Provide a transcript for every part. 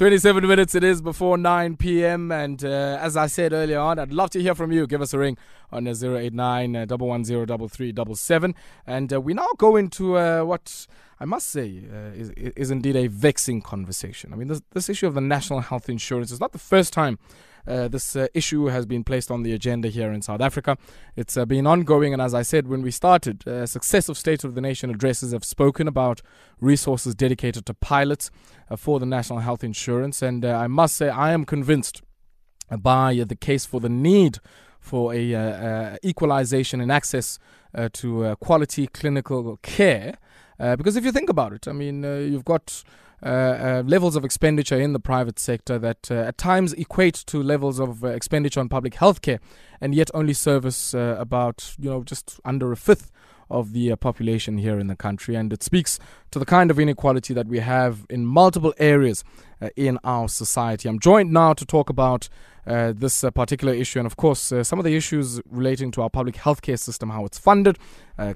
27 minutes it is before 9 p.m. And uh, as I said earlier on, I'd love to hear from you. Give us a ring on uh, 089 uh, 110 And uh, we now go into uh, what I must say uh, is, is indeed a vexing conversation. I mean, this, this issue of the national health insurance is not the first time uh, this uh, issue has been placed on the agenda here in South Africa. It's uh, been ongoing, and as I said when we started, uh, successive State of the Nation addresses have spoken about resources dedicated to pilots uh, for the national health insurance. And uh, I must say, I am convinced by the case for the need for a equalization in access to quality clinical care. because if you think about it, I mean, you've got uh, uh, levels of expenditure in the private sector that uh, at times equate to levels of expenditure on public health care and yet only service about, you know, just under a fifth of the uh, population here in the country. And it speaks to the kind of inequality that we have in multiple areas uh, in our society. I'm joined now to talk about uh, this particular issue and, of course, some of the issues relating to our public healthcare system, how it's funded,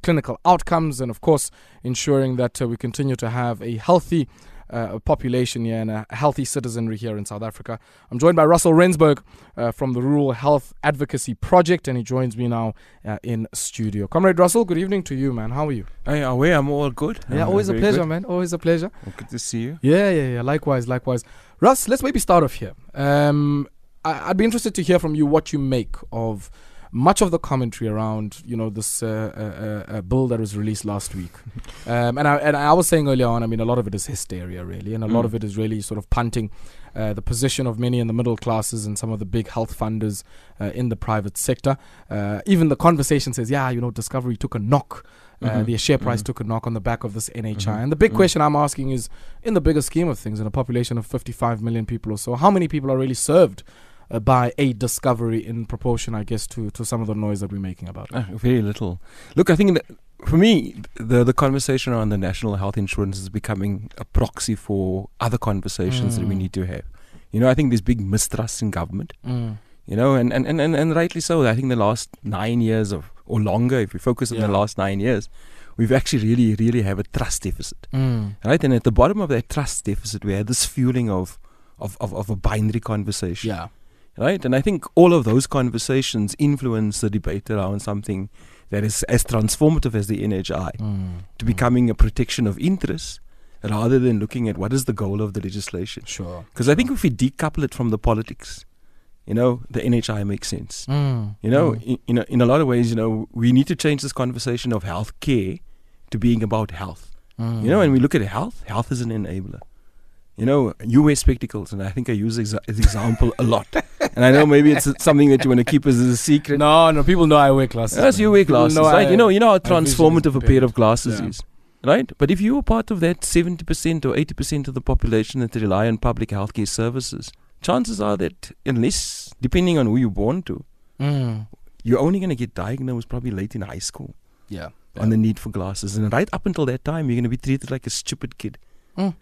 clinical outcomes, and, of course, ensuring that we continue to have a healthy uh, population here and a healthy citizenry here in South Africa. I'm joined by Russell Rensburg uh, from the Rural Health Advocacy Project, and he joins me now uh, in studio. Comrade Russell, good evening to you, man. How are you? Hey, away, I'm all good. Yeah, I'm always a pleasure, good. man. Always a pleasure. Well, good to see you. Yeah, yeah, yeah. Likewise, likewise. Russ, let's maybe start off here. Um, I- I'd be interested to hear from you what you make of much of the commentary around you know this uh, uh, uh, bill that was released last week, um, and I and I was saying earlier on, I mean, a lot of it is hysteria, really, and a mm. lot of it is really sort of punting uh, the position of many in the middle classes and some of the big health funders uh, in the private sector. Uh, even the conversation says, yeah, you know, Discovery took a knock. Mm-hmm. the share price mm-hmm. took a knock on the back of this NHI. Mm-hmm. And the big mm-hmm. question I'm asking is in the bigger scheme of things, in a population of 55 million people or so, how many people are really served uh, by a discovery in proportion, I guess, to, to some of the noise that we're making about it? Uh, very little. Look, I think that for me, the the conversation around the national health insurance is becoming a proxy for other conversations mm. that we mm. need to have. You know, I think there's big mistrust in government. Mm. You know, and, and, and, and, and rightly so. I think the last nine years of or longer, if we focus on yeah. the last nine years, we've actually really, really have a trust deficit. Mm. Right? And at the bottom of that trust deficit, we had this fueling of, of, of, of a binary conversation. Yeah right? And I think all of those conversations influence the debate around something that is as transformative as the NHI mm. to becoming a protection of interests rather than looking at what is the goal of the legislation. Sure. Because I think if we decouple it from the politics, you know, the NHI makes sense. Mm. You know, mm. in, in, a, in a lot of ways, you know, we need to change this conversation of health care to being about health. You know, when we look at health, health is an enabler you know, you wear spectacles, and I think I use this example a lot. And I know maybe it's something that you want to keep as a secret. No, no, people know I wear glasses. Yes, you wear glasses, right? I, you know, you know how transformative a pair of glasses yeah. is, right? But if you are part of that seventy percent or eighty percent of the population that rely on public healthcare services, chances are that unless, depending on who you're born to, mm. you're only going to get diagnosed probably late in high school. Yeah. On the need for glasses, and right up until that time, you're going to be treated like a stupid kid. Mm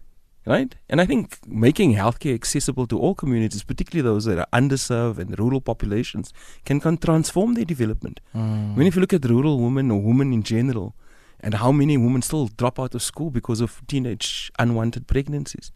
right? And I think making healthcare accessible to all communities, particularly those that are underserved and rural populations, can, can transform their development. Mm. I mean, if you look at rural women or women in general, and how many women still drop out of school because of teenage unwanted pregnancies.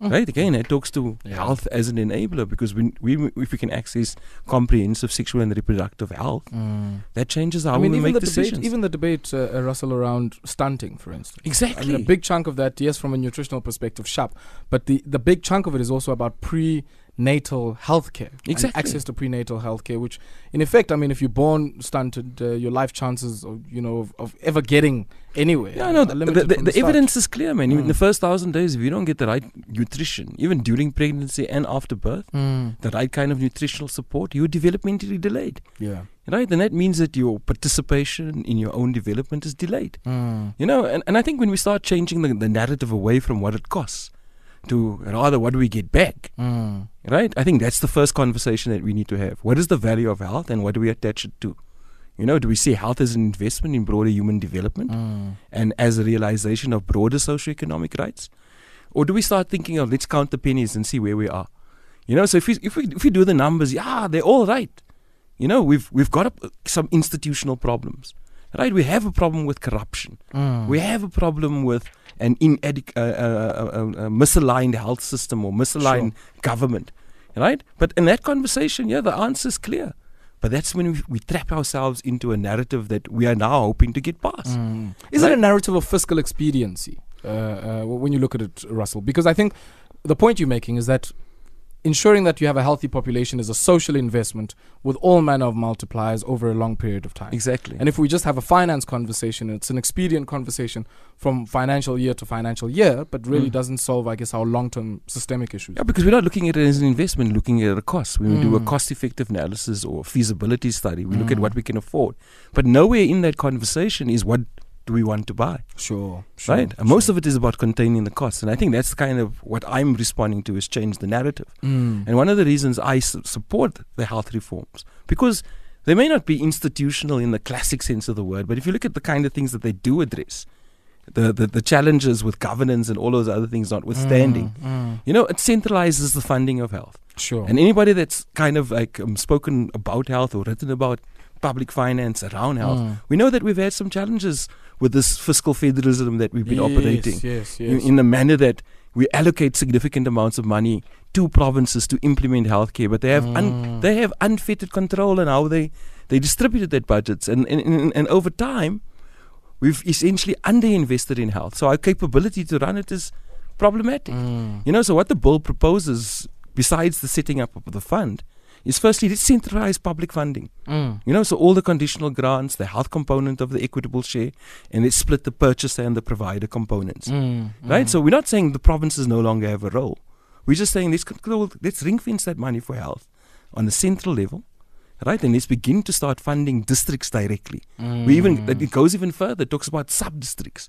Mm. Right again, it talks to yeah. health as an enabler because we, we, if we can access comprehensive sexual and reproductive health, mm. that changes how I mean, we make the decisions. Debate, even the debate, uh, uh, Russell, around stunting, for instance. Exactly. I mean, a big chunk of that, yes, from a nutritional perspective, sharp, but the the big chunk of it is also about pre natal health care. Exactly. access to prenatal health care, which in effect, I mean, if you're born stunted, uh, your life chances, of, you know, of, of ever getting anywhere. Yeah, no, the, the, the, the evidence is clear, man. Mm. In the first thousand days, if you don't get the right nutrition, even during pregnancy and after birth, mm. the right kind of nutritional support, you're developmentally delayed. Yeah. Right? And that means that your participation in your own development is delayed. Mm. You know, and, and I think when we start changing the, the narrative away from what it costs, to rather what do we get back? Mm. Right? I think that's the first conversation that we need to have. What is the value of health and what do we attach it to? You know, do we see health as an investment in broader human development mm. and as a realization of broader socioeconomic rights? Or do we start thinking of let's count the pennies and see where we are? You know, so if we, if we, if we do the numbers, yeah, they're all right. You know, we've, we've got some institutional problems. Right? We have a problem with corruption. Mm. We have a problem with an inadequate, uh, uh, uh, uh, misaligned health system or misaligned government. Right? But in that conversation, yeah, the answer is clear. But that's when we, we trap ourselves into a narrative that we are now hoping to get past. Mm. Is it a narrative of fiscal expediency uh, uh, when you look at it, Russell? Because I think the point you're making is that ensuring that you have a healthy population is a social investment with all manner of multipliers over a long period of time. Exactly. And if we just have a finance conversation, it's an expedient conversation from financial year to financial year, but really Mm. doesn't solve, I guess, our long term systemic issues. Yeah, because we're not looking at it as an investment, looking at a cost. When we do a Mm. cost effective analysis or feasibility study, we look at Mm. what we can afford. But nowhere in that conversation is what do we want to buy, Sure. sure right? And most of it is about containing the costs. And I think that's kind of what I'm responding to is change the narrative. Mm. And one of the reasons I su- support the health reforms, because they may not be institutional in the classic sense of the word, but if you look at the kind of things that they do address, the, the, the challenges with governance and all those other things notwithstanding, Mm, mm. you know, it centralizes the funding of health. Sure. And anybody that's kind of like um, spoken about health or written about public finance around health, Mm. we know that we've had some challenges with this fiscal federalism that we've been operating Yes, yes, in, in a manner that we allocate significant amounts of money to provinces to implement healthcare, but they have un, Mm. they have unfettered control on how they they distributed their budgets, and and, and and over time, we've essentially underinvested in health. So our capability to run it is problematic. Mm. You know, so what the bill proposes, besides the setting up of the fund, is firstly let's centralize public funding. Mm. You know, so all the conditional grants, the health component of the equitable share, and let's split the purchaser and the provider components. Mm. Right? Mm. So we're not saying the provinces no longer have a role. We're just saying let's control, let's ring fence that money for health on the central level. Right? And let's begin to start funding districts directly. We even Mm. it goes even further, it talks about sub districts.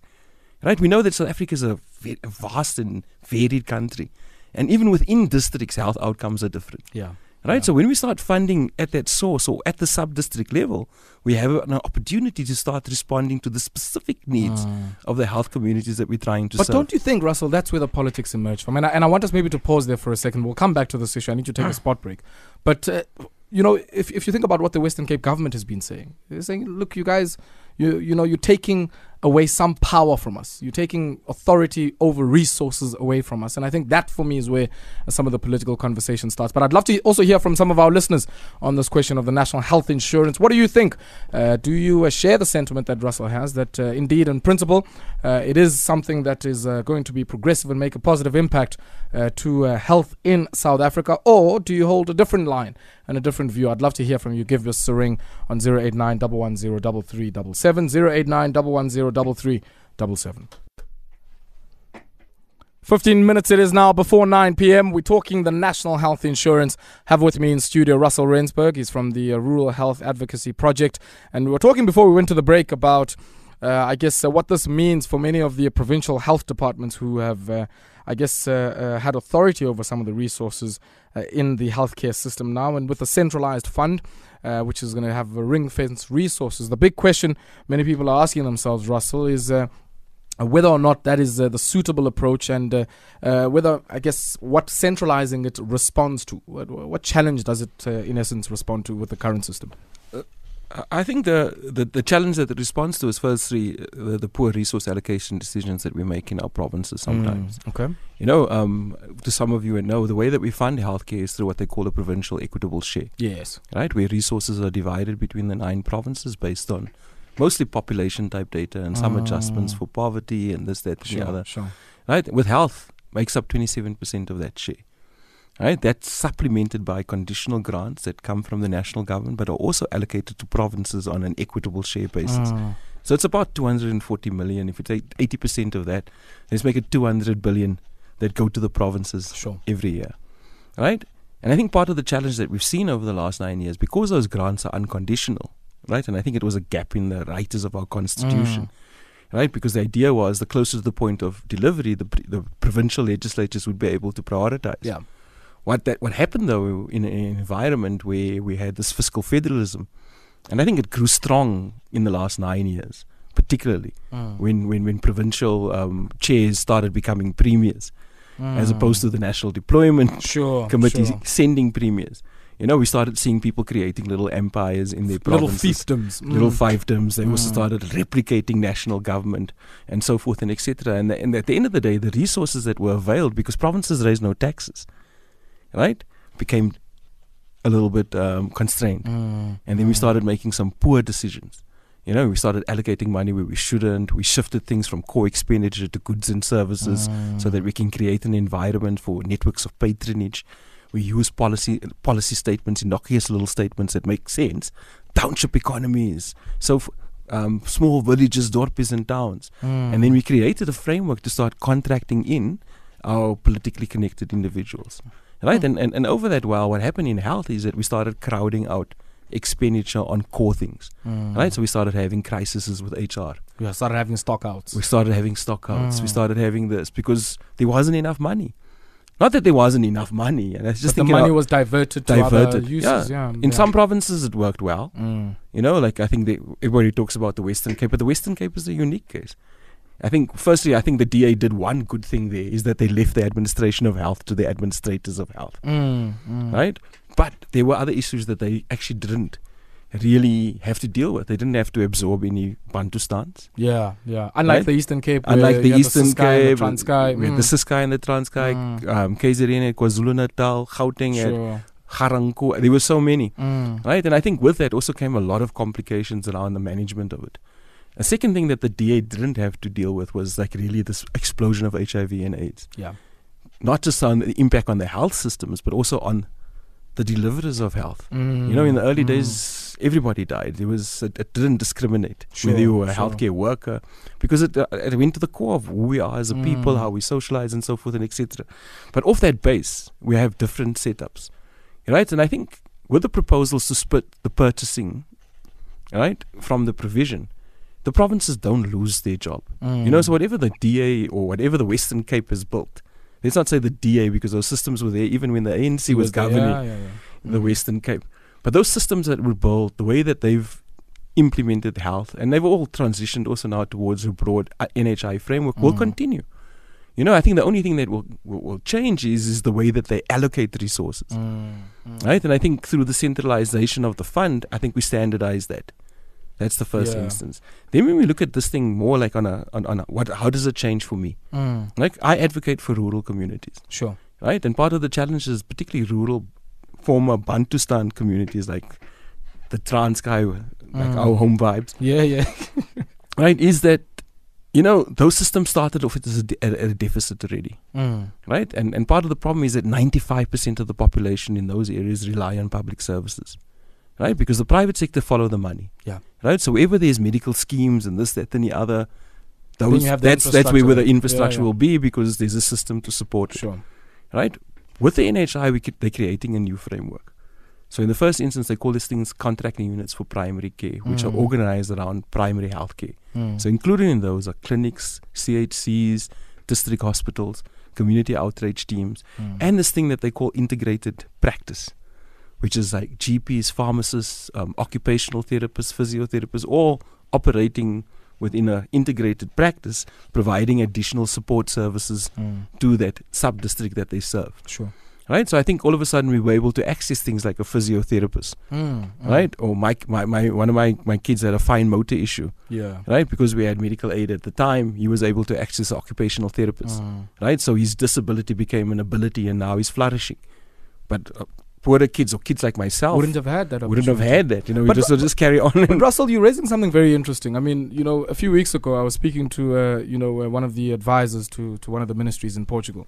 Right? We know that South Africa is a, a vast and varied country. And even within districts, health outcomes are different. yeah. Right? Yeah. So when we start funding at that source or at the sub district level, we have an opportunity to start responding to the specific needs Mm. of the health communities that we're trying to support. But serve. don't you think, Russell, that's where the politics emerge from? And I, and I want us maybe to pause there for a second. We'll come back to this issue. I need to take a spot break. But, uh, you know, if, if you think about what the Western Cape government has been saying, they're saying, look, you guys, you, you know, you're taking away some power from us. You're taking authority over resources away from us. And I think that, for me, is where some of the political conversation starts. But I'd love to also hear from some of our listeners on this question of the national health insurance. What do you think? Uh, do you uh, share the sentiment that Russell has that uh, indeed, in principle, uh, it is something that is uh, going to be progressive and make a positive impact uh, to health in South Africa? Or do you hold a different line and a different view? I'd love to hear from you. Give us a ring on 089 110 3377, 089 110 3377. 15 minutes it is now before 9 p.m. We're talking the National Health Insurance. Have with me in studio Russell Rensburg. He's from the uh, Rural Health Advocacy Project. And we were talking before we went to the break about, uh, I guess, uh, what this means for many of the provincial health departments who have, uh, I guess, uh, uh, had authority over some of the resources uh, in the healthcare system now. And with a centralized fund, which is going to have ring fence resources, the big question many people are asking themselves, Russell, is. Whether or not that is uh, the suitable approach and uh, uh, whether I guess what centralizing it responds to what, what challenge does it in essence respond to with the current system I- I think the, the, the challenge that it responds to is firstly the, the poor resource allocation decisions that we make in our provinces sometimes. Mm, okay You know, um, to some of you would know, the way that we fund healthcare is through what they call a provincial equitable share, yes right? Where resources are divided between the nine provinces based on mostly population type data and some adjustments Mm. for poverty and this, that, and the other. sure Right? With health, makes up 27% of that share. Right? That's supplemented by conditional grants that come from the national government but are also allocated to provinces on an equitable share basis. Mm, So it's about 240 million. If you take 80% of that, let's make it 200 billion that go to the provinces sure every year. Right? And I think part of the challenge that we've seen over the last nine years, because those grants are unconditional, right? And I think it was a gap in the writers of our constitution, right? Because the idea was the closer to the point of delivery, the, the provincial legislatures would be able to prioritize. yeah What that what happened though in an environment where we had this fiscal federalism, and I think it grew strong in the last nine years, particularly Mm, when when when provincial um, chairs started becoming premiers as mm. opposed to the national deployment sure committee sure. sending premiers. You know, we started seeing people creating little empires in their Little provinces, fiefdoms. little Mm. fiefdoms. They also Mm. started replicating national government and so forth and etc. And, and at the end of the day, the resources that were availed because provinces raised no taxes, right, became a little bit um, constrained. Mm. And then we Mm. started making some poor decisions. You know, we started allocating money where we shouldn't. We shifted things from core expenditure to goods and services so that we can create an environment for networks of patronage. We use policy policy statements, innocuous little statements that make sense. Township economies, so f- um, small villages, dorps, and towns. Mm. And then we created a framework to start contracting in our politically connected individuals. Right? Hmm. And, and and over that while, what happened in health is that we started crowding out expenditure on core things. Mm. Right? So we started having crises with HR. yeah, started having stockouts. We started having stockouts. We Mm. started having this because there wasn't enough money. Not that there wasn't enough money, and I was just but the money was diverted to other diverted. uses. Yeah. In yeah. some provinces, it worked well. Mm. You know, like I think they, everybody talks about the Western Cape, but the Western Cape is a unique case. I think, firstly, I think the DA did one good thing there is that they left the administration of health to the administrators of health, Mm. Mm. right? But there were other issues that they actually didn't really have to deal with. They didn't have to absorb any Bantustans. Yeah, yeah. Unlike Right? the Eastern Cape, Unlike the Eastern and Cape, the Transkei. had the Ciskei and the Transkei, Mm. um, KZN KwaZulu Natal, Gauteng and Sure. Garanku. There were so many. Mm. right? And I think with that also came a lot of complications around the management of it. A second thing that the DA didn't have to deal with was like really this explosion of HIV and AIDS, Yeah. not just on the impact on the health systems, but also on the deliverers of health. Mm. You know, in the early Mm. days, everybody died. There was it, it didn't discriminate Sure, whether you were a sure. healthcare worker because it, uh, it went to the core of who we are as a people, Mm. how we socialize, and so forth and etc. But off that base, we have different setups, right? And I think with the proposals to split the purchasing, right, from the provision, the provinces don't lose their job. You know, so Mm. whatever the DA or whatever the Western Cape has built, let's not say the DA because those systems were there even when the ANC was, there, governing Yeah, yeah, yeah. the Mm. Western Cape. But those systems that were built, the way that they've implemented health, and they've all transitioned also now towards a broad uh, NHI framework, will Mm. continue. You know, I think the only thing that will, will, will change is, is the way that they allocate the resources. Mm. Mm. Right? And I think through the centralization of the fund, I think we standardize that. That's the first Yeah. instance. Then when we look at this thing more like on a, on, on a what, how does it change for me? Mm. Like I advocate for rural communities Sure. right? And part of the challenge is particularly rural, former Bantustan communities like the Transkei, like Mm. our home vibes, Yeah, yeah. right? Is that you know those systems started off as a, de- at, a deficit already, Mm. right? And and part of the problem is that ninety five percent of the population in those areas rely on public services. Right, because the private sector follow the money. Yeah. Right. So wherever there's medical schemes and this, that, and the other, those you have the that's that's where, where the infrastructure. Yeah, yeah. will be because there's a system to support it Sure. right? With the NHI, we they're creating a new framework. So in the first instance, they call these things contracting units for primary care, which are Mm. organized around primary health care. Mm. So included in those are clinics, CHCs, district hospitals, community outreach teams, Mm. and this thing that they call integrated practice, which is like GPs, pharmacists, um, occupational therapists, physiotherapists, all operating within an integrated practice, providing additional support services Mm. to that sub district that they serve Sure. right? So I think all of a sudden we were able to access things like a physiotherapist, Mm. Mm. right? Or my, my, my one of my, my kids had a fine motor issue, Yeah. right? Because we had medical aid at the time, he was able to access occupational therapist, Mm. right? So his disability became an ability, and now he's flourishing. But uh, poorer kids or kids like myself Wouldn't have had that. wouldn't have had that. You know, we But- just would just carry on. But Russell, you're raising something very interesting. I mean, you know, a few weeks ago, I was speaking to, uh, you know, uh, one of the advisors to, to one of the ministries in Portugal,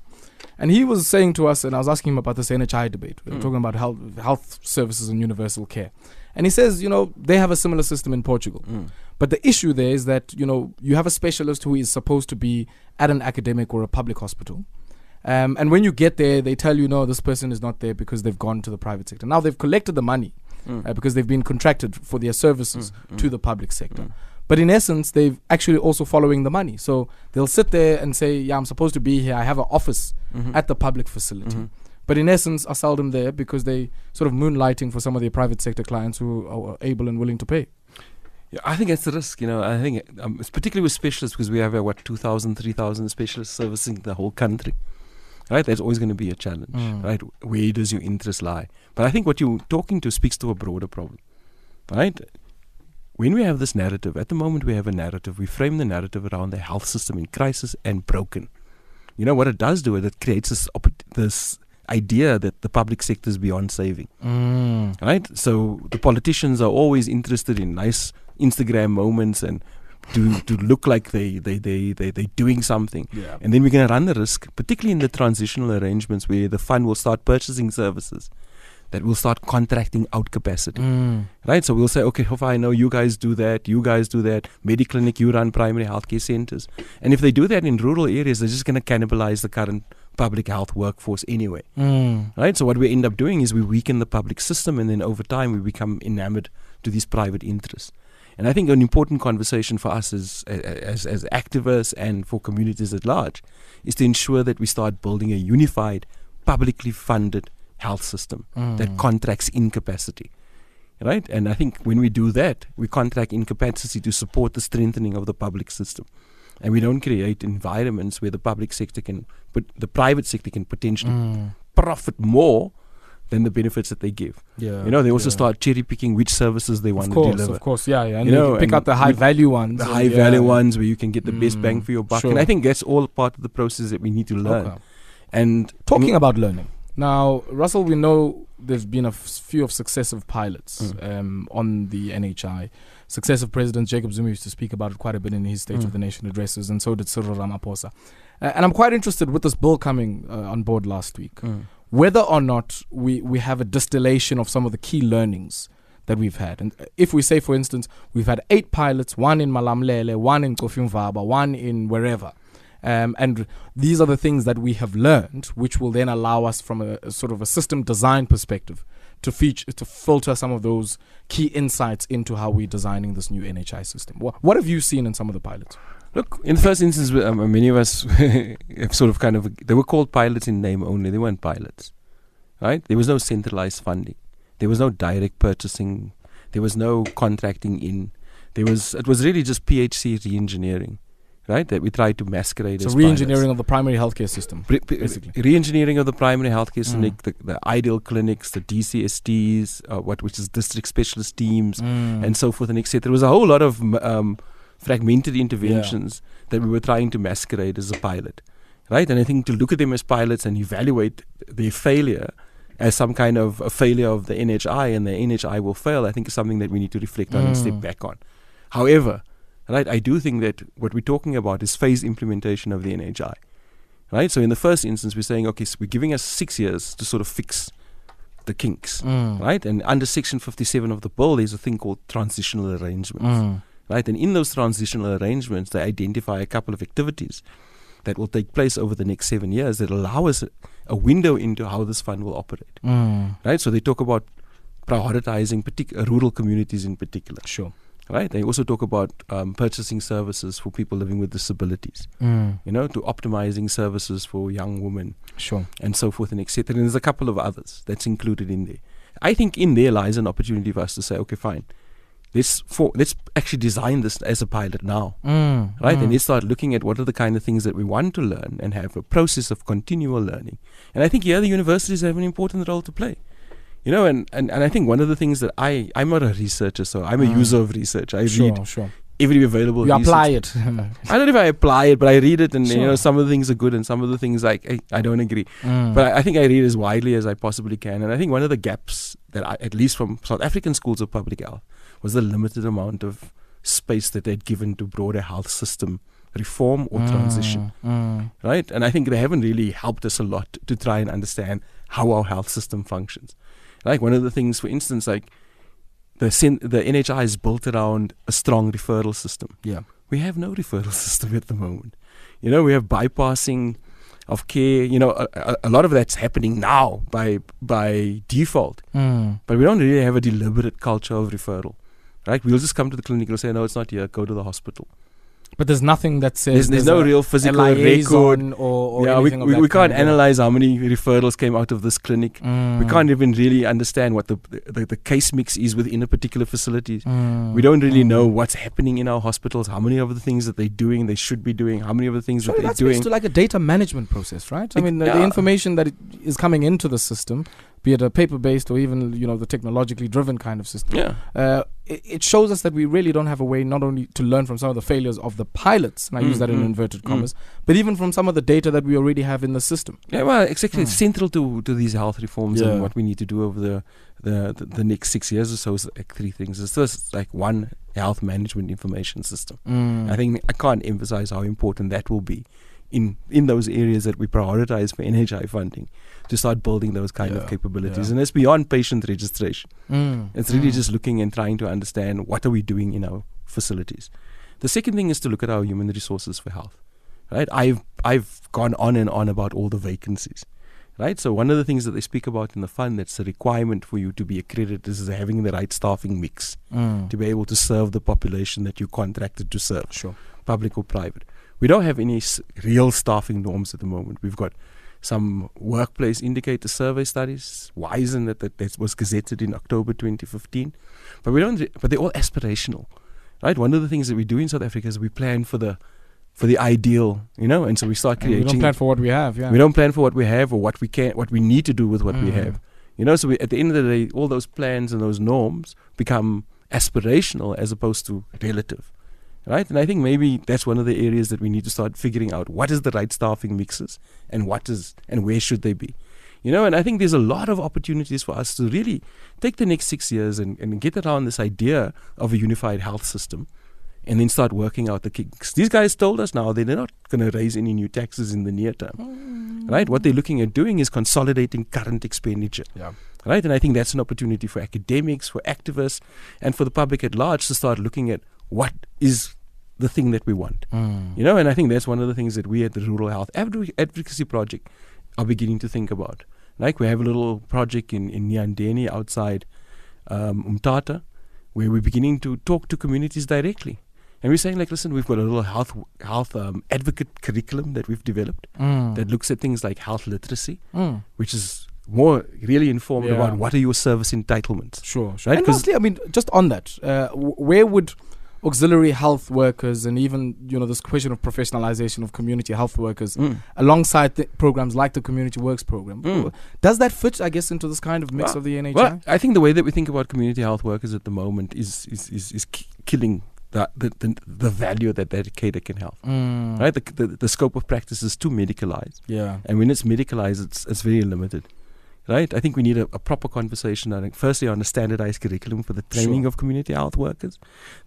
and he was saying to us, and I was asking him about this NHI debate. We were Mm. talking about health, health services and universal care, and he says, you know, they have a similar system in Portugal, Mm. but the issue there is that you know you have a specialist who is supposed to be at an academic or a public hospital. Um, and when you get there, they tell you, no, this person is not there because they've gone to the private sector. Now they've collected the money Mm. uh, because they've been contracted for their services Mm. to the public sector. Mm. But in essence, they've actually also following the money. So they'll sit there and say, "Yeah, I'm supposed to be here. I have an office Mhm. at the public facility." Mhm. But in essence, are seldom there because they sort of moonlighting for some of their private sector clients who are able and willing to pay. Yeah, I think it's the risk, you know. I think, um, it's particularly with specialists, because we have uh, what 2,000, 3,000 specialists servicing the whole country, right? That's always going to be a challenge, Mm. right? Where does your interest lie? But I think what you're talking to speaks to a broader problem, right? When we have this narrative, at the moment we have a narrative, we frame the narrative around the health system in crisis and broken. You know what it does do? is It creates this this idea that the public sector is beyond saving Mm. right? So the politicians are always interested in nice Instagram moments and to to look like they they they they they're doing something. Yeah. And then we're going to run the risk, particularly in the transitional arrangements where the fund will start purchasing services that will start contracting out capacity, Mm. right? So we'll say, okay, if I know you guys do that, you guys do that, Mediclinic, you run primary healthcare centers. And if they do that in rural areas, they're just going to cannibalize the current public health workforce anyway Mm. right? So what we end up doing is we weaken the public system, and then over time we become enamored to these private interests. And I think an important conversation for us as, as as activists and for communities at large is to ensure that we start building a unified, publicly funded health system that Mm. contracts incapacity. Right? And I think when we do that, we contract incapacity to support the strengthening of the public system. And we don't create environments where the public sector can, but the private sector can potentially Mm. profit more than the benefits that they give. Yeah. You know, they also yeah. start cherry picking which services they want Of to course, deliver. of course, yeah, yeah. And You you know, pick out the high value ones. The high yeah. value ones where you can get the best bang Mm, for your buck. sure. And I think that's all part of the process that we need to learn. Okay. And Talking I mean, about learning. Now, Russell, we know there's been a f- few of successive pilots Mm. um, on the NHI. Successive presidents, Jacob Zuma used to speak about it quite a bit in his State Mm. of the Nation addresses, and so did Cyril Ramaphosa. Uh, and I'm quite interested with this bill coming uh, on board last week, Mm. Whether or not we, we have a distillation of some of the key learnings that we've had. And if we say, for instance, we've had eight pilots, one in Malamulele, one in Cofimvaba, one in wherever. Um, and these are the things that we have learned, which will then allow us, from a, a sort of a system design perspective, to feature to filter some of those key insights into how we're designing this new NHI system. What, what have you seen in some of the pilots? Look, in the first instance, um, many of us have sort of kind of, they were called pilots in name only. They weren't pilots, right? There was no centralized funding. There was no direct purchasing. There was no contracting in. There was, it was really just PHC re-engineering, right? That we tried to masquerade as. So as re-engineering pilots. of the primary healthcare system. Pre- basically. re-engineering of the primary healthcare Mm. clinic, the, the ideal clinics, the DCSTs, uh, what which is district specialist teams, Mm. and so forth and etc. There was a whole lot of um, fragmented interventions that we were trying to masquerade as a pilot, right? And I think to look at them as pilots and evaluate their failure as some kind of a failure of the NHI and the NHI will fail, I think is something that we need to reflect on and step Mm. back on. However, right, I do think that what we're talking about is phase implementation of the NHI. Right? So in the first instance, we're saying, okay, so we're giving us six years to sort of fix the kinks. Mm. Right? And under Section 57 of the bill, there's a thing called transitional arrangements. Mm. Right? And in those transitional arrangements, they identify a couple of activities that will take place over the next seven years that allow us a, a window into how this fund will operate. Mm. Right? So they talk about prioritizing partic- uh, rural communities in particular. Sure. Right? They also talk about um, purchasing services for people living with disabilities. Mm. You know, to optimizing services for young women Sure. and so forth and etc. And there's a couple of others that's included in there. I think in there lies an opportunity for us to say, okay, fine, let's for let's actually design this as a pilot now, Mm. right? Mm. And let's start looking at what are the kind of things that we want to learn and have a process of continual learning. And I think here the universities have an important role to play. You know, and, and, and I think one of the things that I I'm not a researcher, so I'm a Mm. user of research. I sure, read sure. Every available. You research apply it. I don't know if I apply it, but I read it, and you know some of the things are good, and some of the things like hey, I don't agree. Mm. But I, I think I read as widely as I possibly can. And I think one of the gaps that, I, at least from South African schools of public health, was the limited amount of space that they'd given to broader health system reform or transition, Mm. Mm. right? And I think they haven't really helped us a lot to try and understand how our health system functions. Like one of the things, for instance, like the the NHI is built around a strong referral system. Yeah. We have no referral system at the moment. You know, we have bypassing of care. You know, a, a, a lot of that's happening now by by default, Mm. but we don't really have a deliberate culture of referral. Right? We'll just come to the clinic and say, no, it's not here. Go to the hospital. But there's nothing that says There's, there's no real physical record. or, or Yeah, we, of we, that we can't analyze how many referrals came out of this clinic. We Mm. can't even really understand what the, the the case mix is within a particular facility. Mm. We don't really Mm. know what's happening in our hospitals, how many of the things that they're doing, they should be doing, how many of the things Surely that that they're speaks doing. to like a data management process, right? I mean, the, the information that is coming into the system, be it a paper-based or even you know the technologically driven kind of system, yeah, uh, it, it shows us that we really don't have a way not only to learn from some of the failures of the pilots, and I use Mm, that in mm, inverted mm. commas, but even from some of the data that we already have in the system. yeah. Well, exactly. It's Mm. central to to these health reforms Yeah. and what we need to do over the the, the, the next six years or so. Is like three things. It's first like one health management information system. Mm. I think I can't emphasize how important that will be in in those areas that we prioritize for NHI funding to start building those kind Yeah, of capabilities. yeah. And it's beyond patient registration. Mm. It's really Mm. just looking and trying to understand what are we doing in our facilities. The second thing is to look at our human resources for health. Right? I've I've gone on and on about all the vacancies. Right? So one of the things that they speak about in the fund that's a requirement for you to be accredited is having the right staffing mix Mm. to be able to serve the population that you contracted to serve Sure. public or private. We don't have any s- real staffing norms at the moment. We've got some workplace indicator survey studies, WISN that, that, that was gazetted in October 2015, but we don't. re- But they're all aspirational, right? One of the things that we do in South Africa is we plan for the for the ideal, you know, and so we start And we don't plan for what we have. Yeah. we don't plan for what we have or what we can, what we need to do with what we Mm. have. You know, so we, at the end of the day, all those plans and those norms become aspirational as opposed to relative, right? And I think maybe that's one of the areas that we need to start figuring out what is the right staffing mixes and what is and where should they be. You know, and I think there's a lot of opportunities for us to really take the next six years and, and get around this idea of a unified health system and then start working out the kinks. These guys told us now that they're not going to raise any new taxes in the near term mm. right? What they're looking at doing is consolidating current expenditure, Yeah. right? And I think that's an opportunity for academics, for activists, and for the public at large to start looking at what is the thing that we want, Mm. you know. And I think that's one of the things that we at the Rural Health Advo- Advocacy Project are beginning to think about. Like we have a little project in in Nyandeni outside um, Umtata, where we're beginning to talk to communities directly. And we're saying, like, listen, we've got a little health health um, advocate curriculum that we've developed Mm. that looks at things like health literacy, Mm. which is more really informed Yeah. about what are your service entitlements. Sure, sure. Right, And lastly, I mean, just on that, uh, where would auxiliary health workers and even you know this question of professionalization of community health workers alongside the programs like the community works program Mm. does that fit i guess into this kind of mix Well- of the NHI Well, I think the way that we think about community health workers at the moment is is is, is ki- killing the, the the the value that that cater can help. Mm. Right, the, the the scope of practice is too medicalized, yeah and when it's medicalized, it's it's very limited. Right, I think we need a, a proper conversation. Think firstly on a standardized curriculum for the training Sure. of community health workers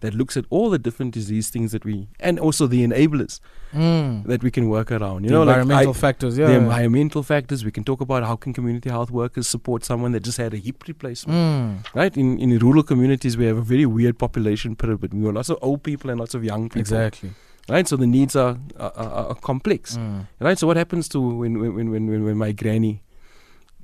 that looks at all the different disease things that we and also the enablers Mm. that we can work around. You the know, like environmental I- factors yeah the environmental factors. We can talk about how can community health workers support someone that just had a hip replacement. Mm. Right in in rural communities, we have a very weird population pyramid. We have lots of old people and lots of young people. exactly Right, so the needs are are, are, are complex. Mm. Right, so what happens to when when when when, when my granny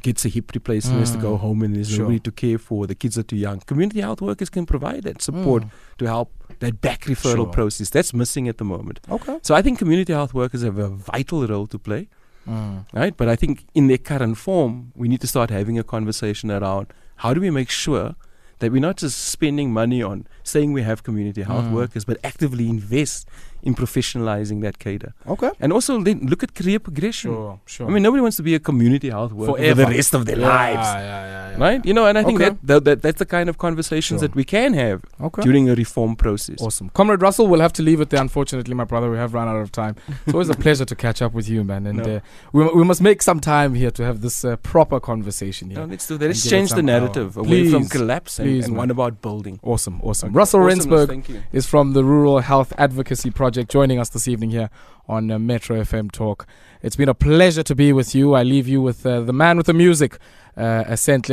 gets a hip replacement, has to go Mm. home, and there's Sure. nobody to care for. The kids are too young. Community health workers can provide that support Mm. to help that back referral Sure. process. That's missing at the moment. okay So I think community health workers have a vital role to play Mm. right? But I think in their current form, we need to start having a conversation around how do we make sure that we're not just spending money on saying we have community health Mm. workers, but actively invest in professionalizing that cadre. okay And also then look at career progression. sure sure I mean, nobody wants to be a community health worker for the rest of their yeah, lives. yeah, yeah, yeah. Right, you know, and I think Okay. that, that, that that's the kind of conversations Sure. that we can have okay during a reform process. Awesome. Comrade Russell, we'll have to leave it there. Unfortunately, my brother, we have run out of time. It's always a pleasure to catch up with you, man. And No. uh, we, we must make some time here to have this uh, proper conversation here. No, let's do that. Let's change the some hour. narrative away from collapse and, Please, and one about building. Awesome, awesome. Okay. Russell Awesomeness, Rensburg is from the Rural Health Advocacy Project joining us this evening here on uh, Metro FM Talk. It's been a pleasure to be with you. I leave you with uh, the man with the music, uh, Ascent.